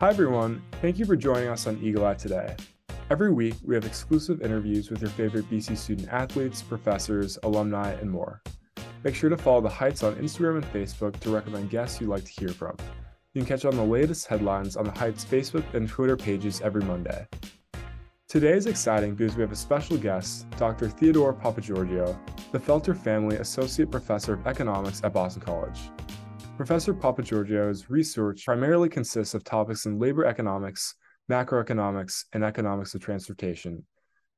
Hi, everyone. Thank you for joining us on Eagle Eye today. Every week, we have exclusive interviews with your favorite BC student athletes, professors, alumni, and more. Make sure to follow the Heights on Instagram and Facebook to recommend guests you'd like to hear from. You can catch on the latest headlines on the Heights Facebook and Twitter pages every Monday. Today is exciting because we have a special guest, Dr. Theodore Papageorgiou, the Felter Family Associate Professor of Economics at Boston College. Professor Papageorgiou's research primarily consists of topics in labor economics, macroeconomics, and economics of transportation.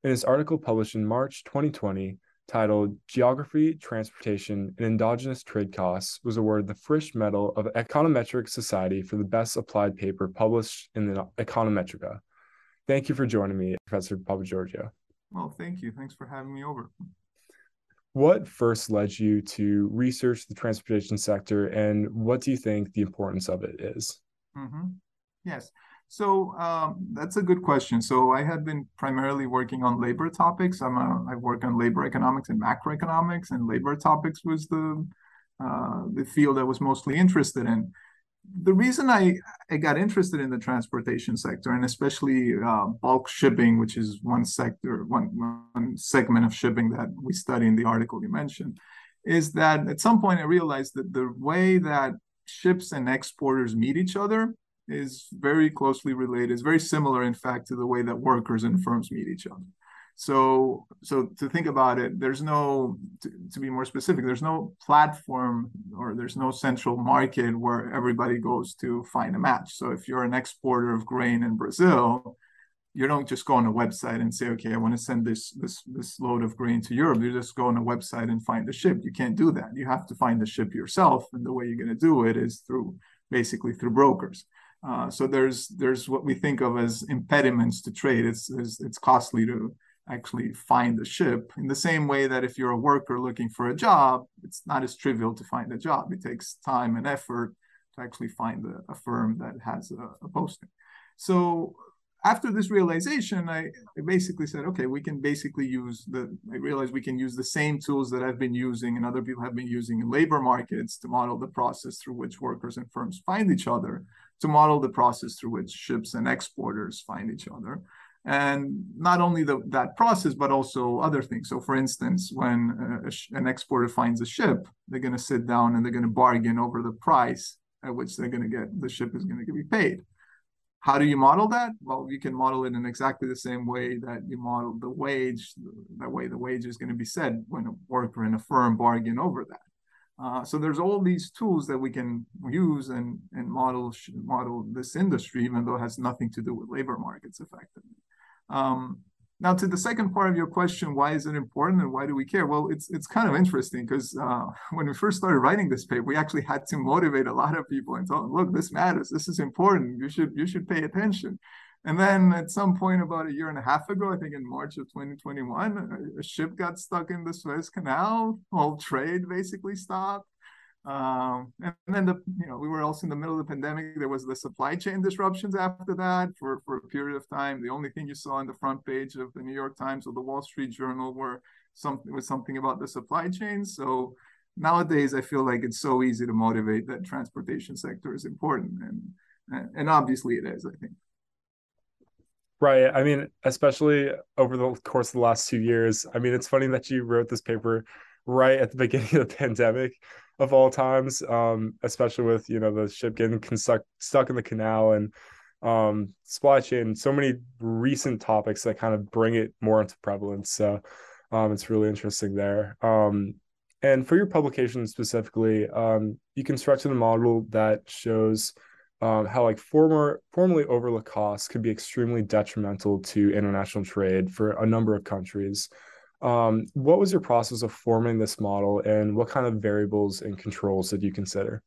In his article published in March 2020, titled Geography, Transportation, and Endogenous Trade Costs, was awarded the Frisch Medal of Econometric Society for the best applied paper published in the Econometrica. Thank you for joining me, Professor Papageorgiou. Well, thank you. Thanks for having me over. What first led you to research the transportation sector, and what do you think the importance of it is? Mm-hmm. Yes. So um, that's a good question. So I had been primarily working on labor topics. I'm a, I work on labor economics and macroeconomics, and labor topics was the uh, the field I was mostly interested in. The reason I, I got interested in the transportation sector and especially uh, bulk shipping, which is one sector, one, one segment of shipping that we study in the article you mentioned, is that at some point I realized that the way that ships and exporters meet each other is very closely related. It's very similar, in fact, to the way that workers and firms meet each other. So, so to think about it, there's no, to, to, be more specific, there's no platform or there's no central market where everybody goes to find a match. So, if you're an exporter of grain in Brazil, you don't just go on a website and say, okay, I want to send this this this load of grain to Europe. You just go on a website and find the ship. You can't do that. You have to find the ship yourself, and the way you're going to do it is through basically through brokers. Uh, so there's there's what we think of as impediments to trade. It's, it's, it's costly to actually find the ship. In the same way that if you're a worker looking for a job, it's not as trivial to find a job. It takes time and effort to actually find a, a firm that has a, a, posting. So after this realization, I, I, basically said, okay, we can basically use the. I realized we can use the same tools that I've been using and other people have been using in labor markets to model the process through which workers and firms find each other to model the process through which ships and exporters find each other. And not only the, that process, but also other things. So, for instance, when a, an exporter finds a ship, they're going to sit down and they're going to bargain over the price at which they're going to get the ship is going to be paid. How do you model that? Well, you can model it in exactly the same way that you model the wage. That way, the wage is going to be set when a worker and a firm bargain over that. Uh, so there's all these tools that we can use and, and model model this industry, even though it has nothing to do with labor markets effectively. Um, now, to the second part of your question, why is it important and why do we care? Well, it's it's kind of interesting because uh, when we first started writing this paper, we actually had to motivate a lot of people and tell them, look, this matters, this is important, you should you should pay attention. And then at some point, about a year and a half ago, I think in March of 2021, a, ship got stuck in the Suez Canal. All trade basically stopped. Um, and then the you know we were also in the middle of the pandemic. There was the supply chain disruptions after that for for a period of time. The only thing you saw on the front page of the New York Times or the Wall Street Journal were something was something about the supply chain. So nowadays, I feel like it's so easy to motivate that transportation sector is important, and and obviously it is. I think. Right. I mean, especially over the course of the last two years. I mean, it's funny that you wrote this paper right at the beginning of the pandemic of all times, um, especially with, you know, the ship getting stuck, stuck in the canal and um, supply chain, so many recent topics that kind of bring it more into prevalence. So um, it's really interesting there. Um, and for your publication specifically, um, you constructed a model that shows – um, how like former formerly overlooked costs could be extremely detrimental to international trade for a number of countries. Um, what was your process of forming this model, and what kind of variables and controls did you consider?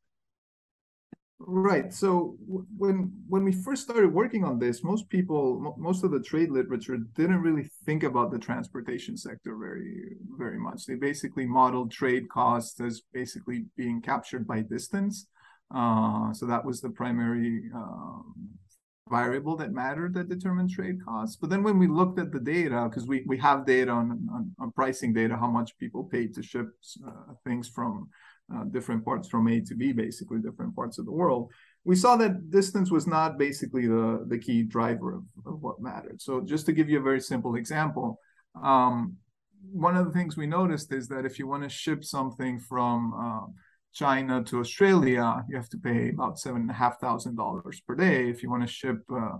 Right. So when when we first started working on this, most people, most of the trade literature didn't really think about the transportation sector very very much. They basically modeled trade costs as basically being captured by distance. Uh, so that was the primary um, variable that mattered that determined trade costs. But then when we looked at the data, because we, we have data on, on, on, pricing data, how much people paid to ship uh, things from uh, different parts from A to B, basically different parts of the world. We saw that distance was not basically the, the key driver of, of what mattered. So just to give you a very simple example, um, one of the things we noticed is that if you want to ship something from uh, China to Australia, you have to pay about seven and a half thousand dollars per day. If you want to ship uh,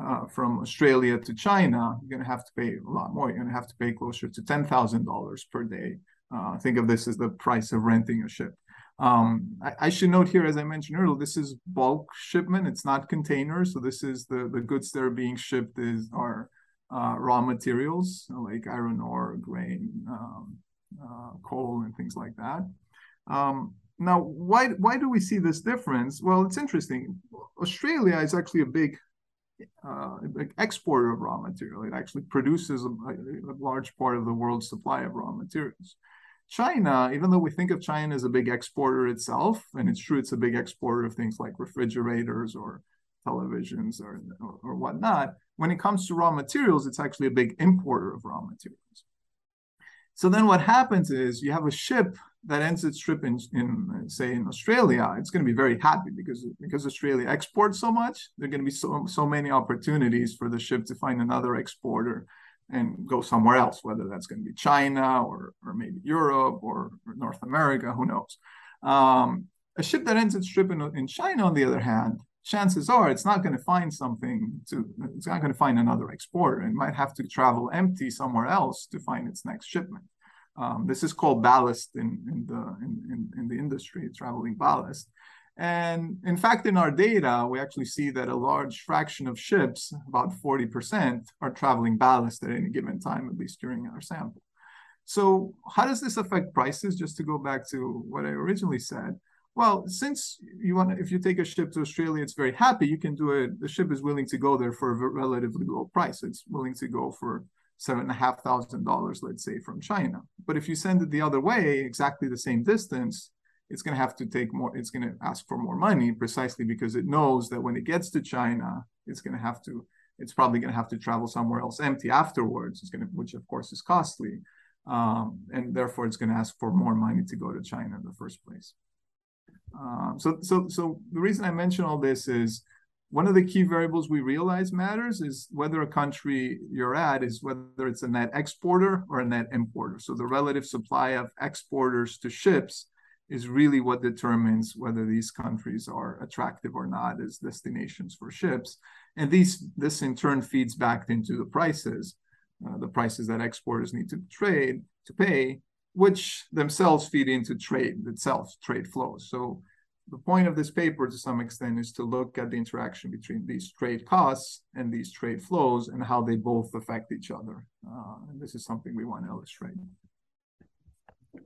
uh, from Australia to China, you're going to have to pay a lot more. You're going to have to pay closer to ten thousand dollars per day. Uh, think of this as the price of renting a ship. Um, I, I, should note here, as I mentioned earlier, this is bulk shipment. It's not containers. So this is the the goods that are being shipped is are uh, raw materials like iron ore, grain, um, uh, coal, and things like that. Um, now, why why do we see this difference? Well, it's interesting. Australia is actually a big, uh, exporter of raw material. It actually produces a, a, large part of the world's supply of raw materials. China, even though we think of China as a big exporter itself, and it's true it's a big exporter of things like refrigerators or televisions or, or, or whatnot, when it comes to raw materials, it's actually a big importer of raw materials. So then what happens is you have a ship that ends its trip in, in say in Australia, it's going to be very happy because because Australia exports so much, there are going to be so so many opportunities for the ship to find another exporter and go somewhere else, whether that's going to be China or or maybe Europe or, or North America, who knows. Um, a ship that ends its trip in, in China, on the other hand, chances are it's not going to find something to it's not going to find another exporter it might have to travel empty somewhere else to find its next shipment. Um, this is called ballast in, in the in, in, in, the industry traveling ballast. And in fact in our data we actually see that a large fraction of ships about 40% are traveling ballast at any given time at least during our sample. So how does this affect prices? Just to go back to what i originally said well, since you want, if you take a ship to Australia, it's very happy. You can do it. The ship is willing to go there for a relatively low price. It's willing to go for seven and a half thousand dollars, let's say, from China. But if you send it the other way, exactly the same distance, it's going to have to take more. It's going to ask for more money, precisely because it knows that when it gets to China, it's going to have to. It's probably going to have to travel somewhere else empty afterwards. It's going to, which of course is costly, um, and therefore it's going to ask for more money to go to China in the first place. Um, so, so, so the reason I mention all this is one of the key variables we realize matters is whether a country you're at is whether it's a net exporter or a net importer. So the relative supply of exporters to ships is really what determines whether these countries are attractive or not as destinations for ships. And these this in turn feeds back into the prices, uh, the prices that exporters need to trade to pay which themselves feed into trade itself, trade flows. So the point of this paper to some extent is to look at the interaction between these trade costs and these trade flows and how they both affect each other. Uh, and this is something we want to illustrate.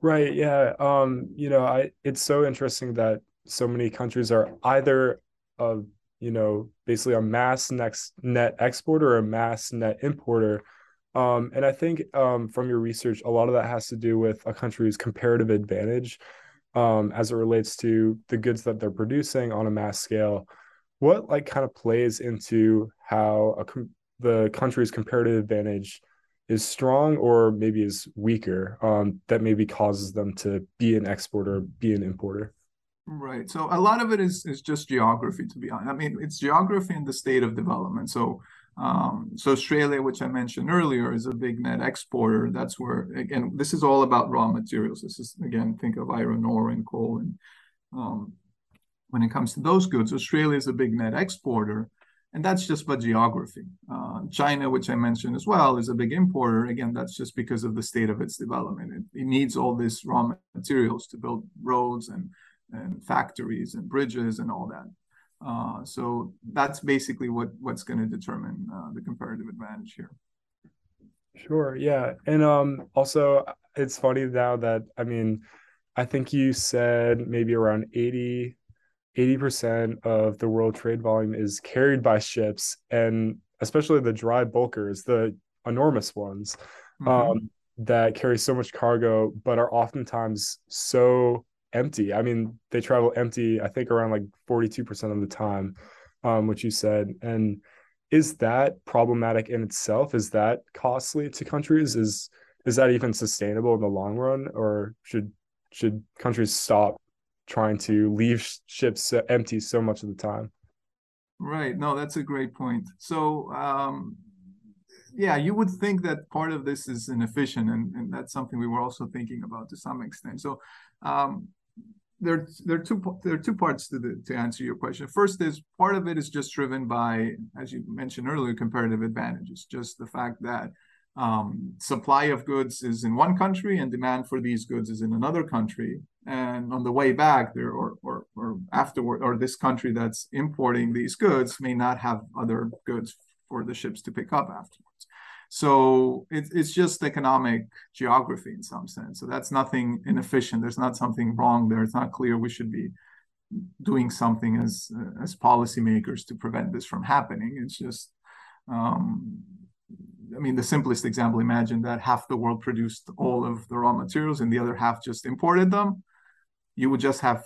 Right. Yeah. Um, you know, I it's so interesting that so many countries are either a, you know, basically a mass next net exporter or a mass net importer um, and I think um, from your research, a lot of that has to do with a country's comparative advantage um, as it relates to the goods that they're producing on a mass scale. What like kind of plays into how com- the country's comparative advantage is strong or maybe is weaker um, that maybe causes them to be an exporter, be an importer? Right. So a lot of it is is just geography, to be honest. I mean, it's geography and the state of development. So um, so Australia, which I mentioned earlier, is a big net exporter. That's where again, this is all about raw materials. This is again, think of iron ore and coal, and um, when it comes to those goods, Australia is a big net exporter, and that's just by geography. Uh, China, which I mentioned as well, is a big importer. Again, that's just because of the state of its development. It, it needs all this raw materials to build roads and and factories and bridges and all that. Uh, so that's basically what what's going to determine uh, the comparative advantage here. Sure. Yeah, and um, also it's funny now that I mean, I think you said maybe around 80 percent of the world trade volume is carried by ships, and especially the dry bulkers, the enormous ones. Mm-hmm. Um, that carry so much cargo but are oftentimes so empty. I mean, they travel empty, I think around like 42% of the time, um, which you said. And is that problematic in itself? Is that costly to countries? Is is that even sustainable in the long run? Or should should countries stop trying to leave ships empty so much of the time? Right. No, that's a great point. So, um, yeah, you would think that part of this is inefficient, and, and that's something we were also thinking about to some extent. So, um, there, there are two there are two parts to the to answer your question. First is part of it is just driven by, as you mentioned earlier, comparative advantages. Just the fact that um, supply of goods is in one country and demand for these goods is in another country. And on the way back there or, or, or afterward, or this country that's importing these goods may not have other goods for the ships to pick up afterwards. So it, it's just economic geography in some sense. So that's nothing inefficient. There's not something wrong there. It's not clear we should be doing something as as policymakers to prevent this from happening. It's just um, I mean, the simplest example, imagine that half the world produced all of the raw materials and the other half just imported them. You would just have,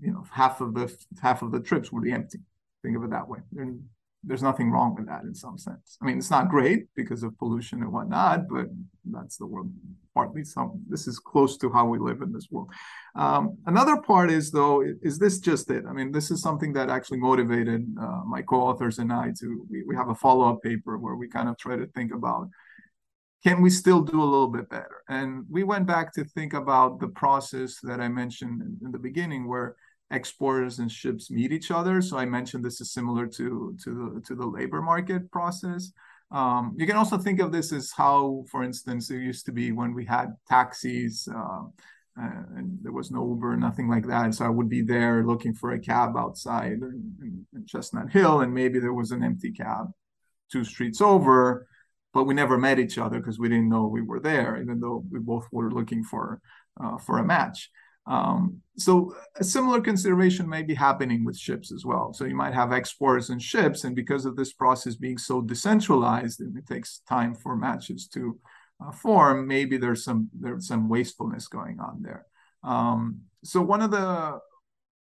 you know, half of the half of the trips would be empty. Think of it that way. There's nothing wrong with that in some sense. I mean, it's not great because of pollution and whatnot, but that's the world. Partly some. This is close to how we live in this world. Um, another part is though, is this just it? I mean, this is something that actually motivated uh, my co-authors and I to. We, we have a follow-up paper where we kind of try to think about can we still do a little bit better? And we went back to think about the process that I mentioned in, in the beginning, where exporters and ships meet each other. So I mentioned this is similar to to the to the labor market process. Um, you can also think of this as how, for instance, it used to be when we had taxis. Uh, and there was no Uber, nothing like that. So I would be there looking for a cab outside in, in, in Chestnut Hill, and maybe there was an empty cab two streets over, but we never met each other because we didn't know we were there, even though we both were looking for uh, for a match. Um, so a similar consideration may be happening with ships as well. So you might have exporters and ships, and because of this process being so decentralized, and it takes time for matches to uh, form. Maybe there's some there's some wastefulness going on there. Um, so one of the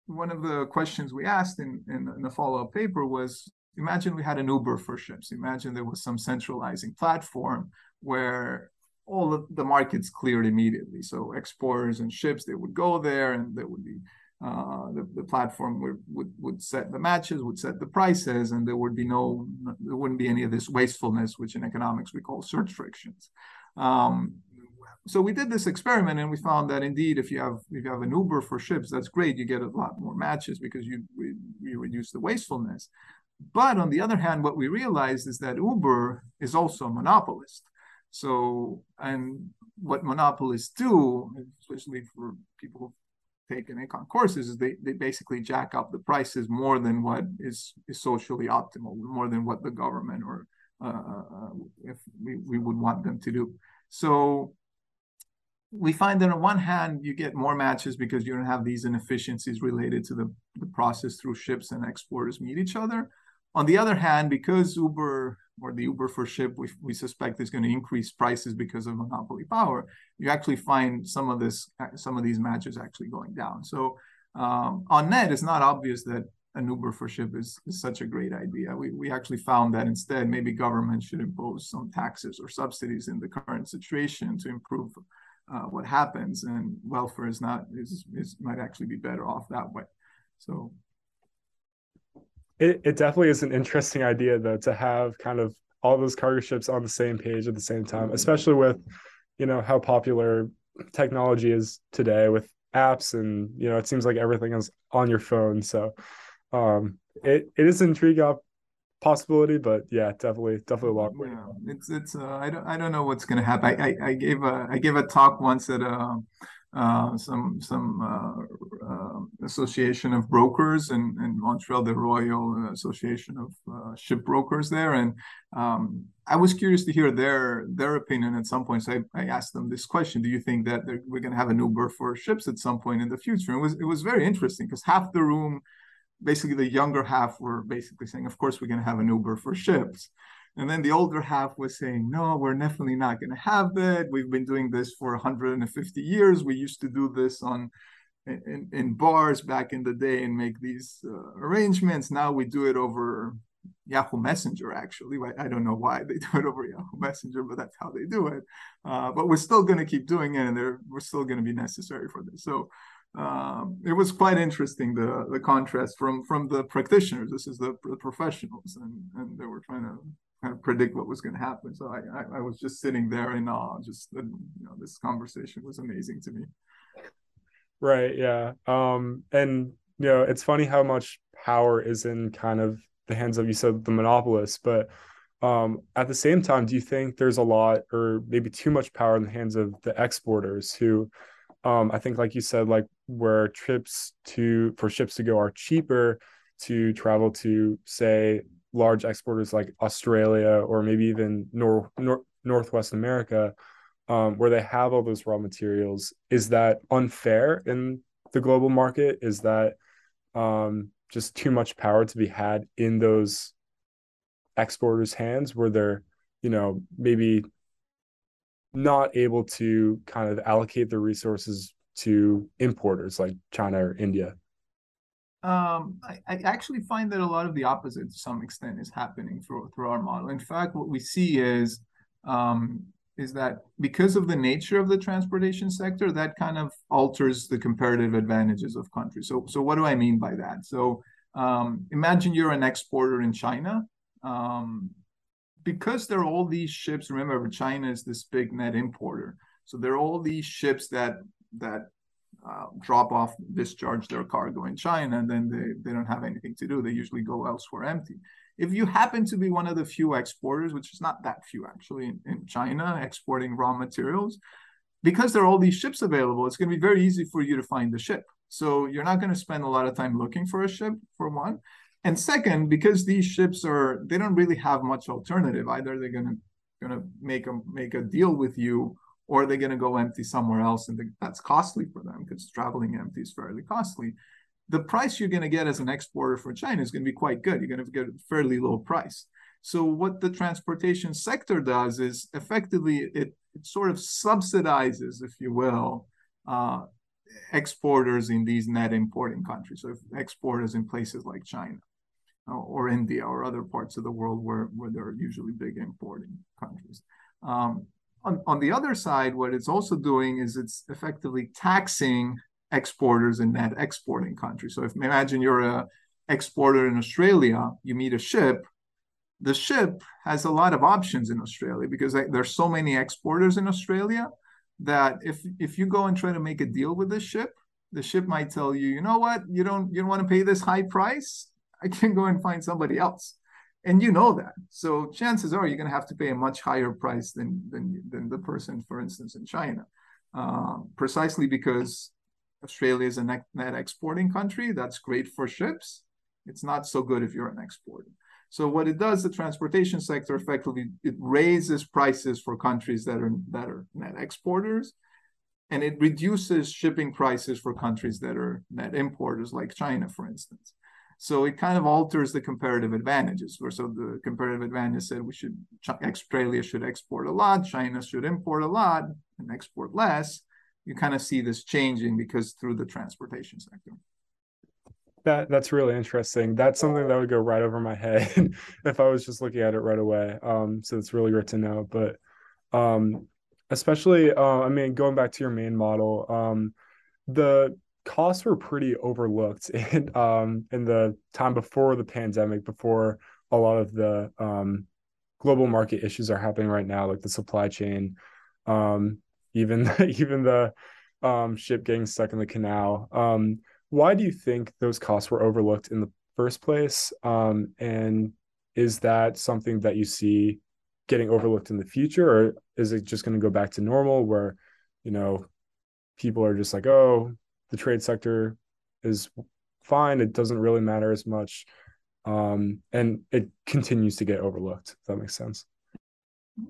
one of the questions we asked in, in, in the follow-up paper was imagine we had an Uber for ships. Imagine there was some centralizing platform where all of the markets cleared immediately. So exporters and ships, they would go there and there would be uh, the, the platform would, would, would set the matches, would set the prices, and there would be no, there wouldn't be any of this wastefulness, which in economics we call search frictions. Um, so we did this experiment and we found that indeed, if you have if you have an Uber for ships, that's great. You get a lot more matches because you you reduce the wastefulness. But on the other hand, what we realized is that Uber is also a monopolist. So, and what monopolists do, especially for people who've taken econ courses, is they, they basically jack up the prices more than what is, is socially optimal, more than what the government or uh, uh, uh, if we, we would want them to do. So we find that on one hand, you get more matches because you don't have these inefficiencies related to the, the process through ships and exporters meet each other. On the other hand, because Uber or the Uber for ship, we, we suspect is going to increase prices because of monopoly power. You actually find some of this, some of these matches actually going down. So um, on net, it's not obvious that an Uber for ship is, is such a great idea. We, we actually found that instead, maybe government should impose some taxes or subsidies in the current situation to improve uh, what happens, and welfare is not is, is might actually be better off that way. So it, it definitely is an interesting idea though to have kind of all those cargo ships on the same page at the same time, especially with you know how popular technology is today with apps and you know it seems like everything is on your phone. So um it, it is an intriguing possibility, but yeah, definitely, definitely a long way. Yeah, it's it's uh, I don't I don't know what's gonna happen. I, I, I gave a I gave a talk once at a uh, some some uh, uh, association of brokers in, in Montreal, the Royal Association of uh, Ship Brokers there, and um, I was curious to hear their their opinion at some point. So I, I asked them this question: Do you think that we're going to have an Uber for ships at some point in the future? And it was it was very interesting because half the room, basically the younger half, were basically saying, "Of course, we're going to have an Uber for ships." And then the older half was saying, no, we're definitely not going to have that. We've been doing this for 150 years. We used to do this on in, in bars back in the day and make these uh, arrangements. Now we do it over Yahoo Messenger, actually. I don't know why they do it over Yahoo Messenger, but that's how they do it. Uh, but we're still going to keep doing it, and we're still going to be necessary for this. So um, it was quite interesting the the contrast from from the practitioners. This is the, the professionals, and and they were trying to kind of predict what was going to happen. So I, I, I was just sitting there in awe. Just you know, this conversation was amazing to me. Right. Yeah. Um. And you know, it's funny how much power is in kind of the hands of you said the monopolists, but um, at the same time, do you think there's a lot or maybe too much power in the hands of the exporters who um, I think like you said, like where trips to for ships to go are cheaper to travel to say large exporters like Australia or maybe even Nor- Nor- Northwest America, um, where they have all those raw materials. Is that unfair in the global market? Is that um, just too much power to be had in those exporters' hands where they're, you know, maybe not able to kind of allocate the resources to importers like China or India? Um, I, I, actually find that a lot of the opposite to some extent is happening through through our model. In fact, what we see is um, is that because of the nature of the transportation sector, that kind of alters the comparative advantages of countries. So, so what do I mean by that? So, um, imagine you're an exporter in China. Um, because there are all these ships, remember, China is this big net importer. So there are all these ships that that uh, drop off, discharge their cargo in China, and then they, they don't have anything to do. They usually go elsewhere empty. If you happen to be one of the few exporters, which is not that few actually in, in China, exporting raw materials, because there are all these ships available, it's going to be very easy for you to find the ship. So you're not going to spend a lot of time looking for a ship, for one. And second, because these ships are they don't really have much alternative. Either they're going to going to make a make a deal with you or they're going to go empty somewhere else and that's costly for them because traveling empty is fairly costly the price you're going to get as an exporter for China is going to be quite good. You're going to get a fairly low price. So what the transportation sector does is effectively it, it sort of subsidizes, if you will, uh, exporters in these net importing countries. So exporters in places like China uh, or India or other parts of the world where, where there are usually big importing countries. Um, on, on the other side, what it's also doing is it's effectively taxing exporters in that exporting country. So if imagine you're a exporter in Australia, you meet a ship, the ship has a lot of options in Australia because there's so many exporters in Australia that if if you go and try to make a deal with this ship, the ship might tell you, you know what, you don't you don't want to pay this high price. I can go and find somebody else, and you know that. So chances are you're going to have to pay a much higher price than than than the person, for instance, in China, uh, precisely because Australia is a net, net exporting country. That's great for ships. It's not so good if you're an exporter. So what it does, the transportation sector effectively it raises prices for countries that are that are net exporters, and it reduces shipping prices for countries that are net importers, like China, for instance. So it kind of alters the comparative advantages. Where so the comparative advantage said we should Australia should export a lot, China should import a lot and export less you kind of see this changing because through the transportation sector. That that's really interesting. That's something that would go right over my head if I was just looking at it right away. Um, so it's really great to know. But um, especially, uh, I mean, going back to your main model, um, the costs were pretty overlooked in um in the time before the pandemic, before a lot of the um global market issues are happening right now, like the supply chain. Um, even even the um, ship getting stuck in the canal. Um, why do you think those costs were overlooked in the first place? Um, and is that something that you see getting overlooked in the future, or is it just going to go back to normal, where you know people are just like, oh, the trade sector is fine; it doesn't really matter as much, um, and it continues to get overlooked. If that makes sense.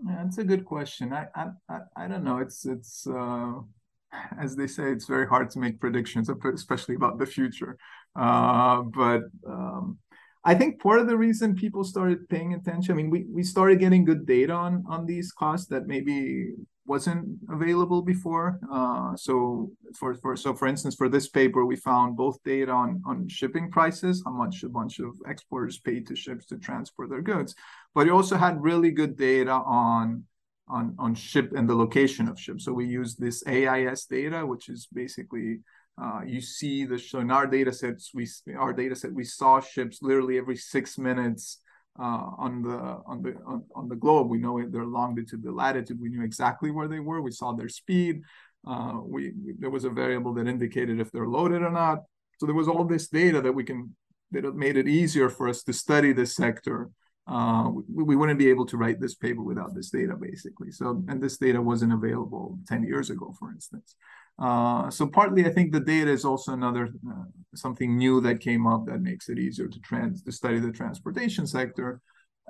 That's a good question. I, I I don't know. It's it's uh, as they say, it's very hard to make predictions, especially about the future. Uh, but um, I think part of the reason people started paying attention. I mean, we we started getting good data on on these costs that maybe wasn't available before. Uh, so for, for so for instance, for this paper, we found both data on, on shipping prices, how much a bunch of exporters paid to ships to transport their goods, but it also had really good data on on on ship and the location of ships. So we used this AIS data, which is basically uh, you see the so in our data sets we our data set we saw ships literally every six minutes uh, on the on the on, on, the globe. We know their longitude, the latitude. We knew exactly where they were. We saw their speed. Uh, we, we, there was a variable that indicated if they're loaded or not. So there was all this data that we can that made it easier for us to study this sector uh, we, we, wouldn't be able to write this paper without this data, basically. So, and this data wasn't available 10 years ago, for instance. Uh, so partly, I think the data is also another uh, something new that came up that makes it easier to trans to study the transportation sector.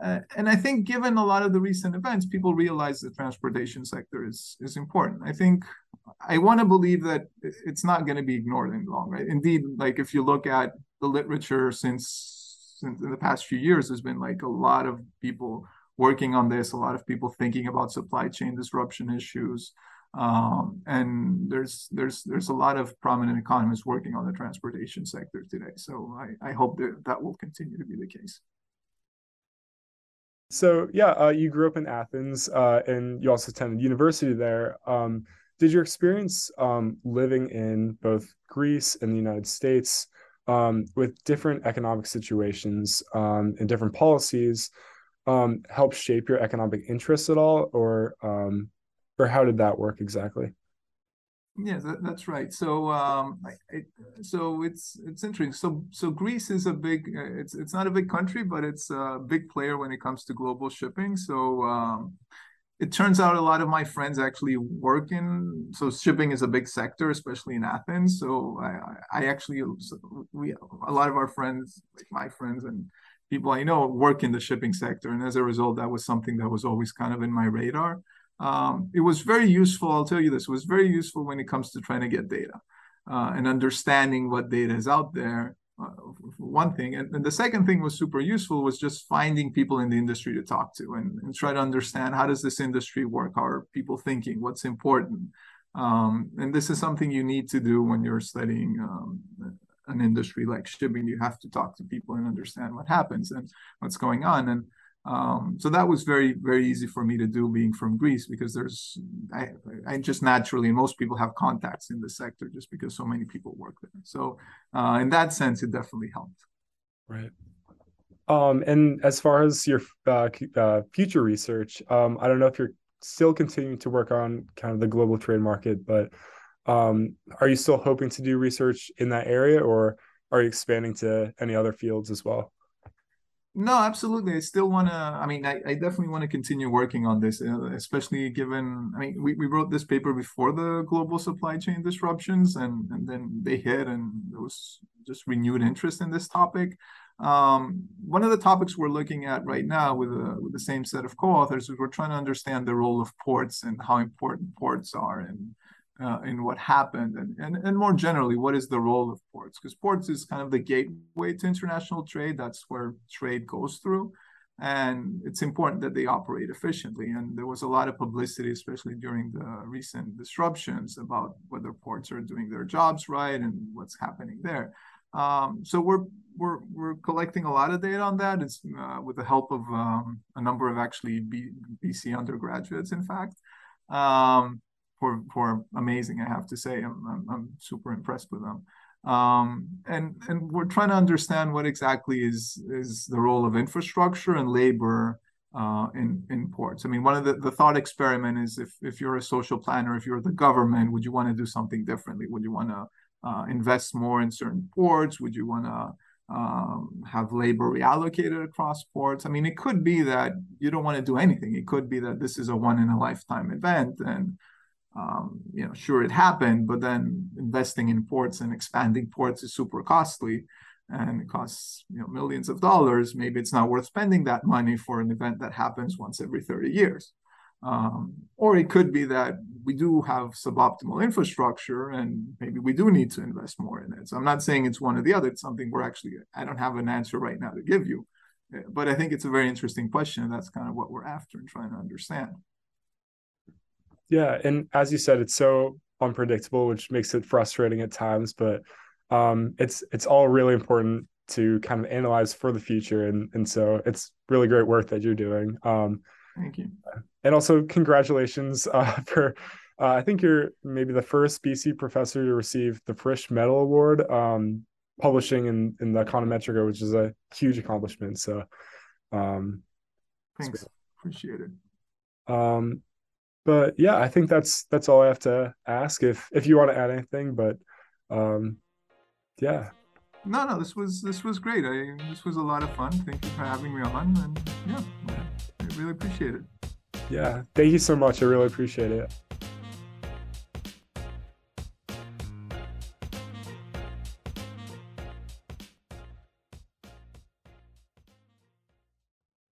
Uh, and I think, given a lot of the recent events, people realize the transportation sector is is important. I think I want to believe that it's not going to be ignored in long, right? Indeed, like if you look at the literature since since in the past few years, there's been like a lot of people working on this, a lot of people thinking about supply chain disruption issues. Um, and there's there's there's a lot of prominent economists working on the transportation sector today. So I, I hope that that will continue to be the case. So yeah, uh, you grew up in Athens, uh, and you also attended university there. Um, did your experience um, living in both Greece and the United States um, with different economic situations um, and different policies um, help shape your economic interests at all, or or how did that work exactly? Yeah, that, that's right. So, um, it, so it's it's interesting. So, so Greece is a big. Uh, it's it's not a big country, but it's a big player when it comes to global shipping. So, um, it turns out a lot of my friends actually work in so shipping is a big sector especially in athens so i i actually we a lot of our friends like my friends and people i know work in the shipping sector and as a result that was something that was always kind of in my radar um, it was very useful i'll tell you this it was very useful when it comes to trying to get data uh, and understanding what data is out there uh, one thing and, and, the second thing was super useful was just finding people in the industry to talk to and, and try to understand how does this industry work how are people thinking what's important um, and this is something you need to do when you're studying um, an industry like shipping you have to talk to people and understand what happens and what's going on and um, so that was very, very easy for me to do being from Greece because there's, I, I just naturally, most people have contacts in the sector just because so many people work there. So uh, in that sense, it definitely helped. Right. Um, and as far as your uh, uh, future research, um, I don't know if you're still continuing to work on kind of the global trade market, but um, are you still hoping to do research in that area or are you expanding to any other fields as well? No, absolutely. I still want to, I mean, I, I definitely want to continue working on this, uh, especially given, I mean, we, we wrote this paper before the global supply chain disruptions and, and then they hit and there was just renewed interest in this topic. Um, one of the topics we're looking at right now with, a, with the same set of co-authors is we're trying to understand the role of ports and how important ports are and uh, in what happened and, and and more generally what is the role of ports? Because ports is kind of the gateway to international trade. That's where trade goes through. And it's important that they operate efficiently. And there was a lot of publicity especially during the recent disruptions about whether ports are doing their jobs right and what's happening there. Um, so we're we're we're collecting a lot of data on that. It's uh, with the help of um, a number of actually B, bc undergraduates in fact. Um, for for amazing. I have to say, I'm I'm, I'm super impressed with them. Um, and and we're trying to understand what exactly is is the role of infrastructure and labor uh, in in ports. I mean, one of the, the thought experiment is if if you're a social planner, if you're the government, would you want to do something differently? Would you want to uh, invest more in certain ports? Would you want to um, have labor reallocated across ports? I mean, it could be that you don't want to do anything. It could be that this is a one in a lifetime event and um, you know, sure it happened, but then investing in ports and expanding ports is super costly and it costs you know millions of dollars. Maybe it's not worth spending that money for an event that happens once every 30 years. Um, or it could be that we do have suboptimal infrastructure and maybe we do need to invest more in it. So I'm not saying it's one or the other. It's something we're actually, I don't have an answer right now to give you. But I think it's a very interesting question. And that's kind of what we're after and trying to understand. Yeah, and as you said, it's so unpredictable, which makes it frustrating at times. But um, it's it's all really important to kind of analyze for the future, and and so it's really great work that you're doing. Um, Thank you. And also, congratulations uh, for. Uh, I think you're maybe the first BC professor to receive the Frisch Medal Award, um, publishing in in the Econometrica, which is a huge accomplishment. So, um, thanks, appreciate it. Um, but yeah, I think that's that's all I have to ask. If if you want to add anything, but um, yeah. No, no, this was this was great. I this was a lot of fun. Thank you for having me on, and yeah, I really appreciate it. Yeah, thank you so much. I really appreciate it.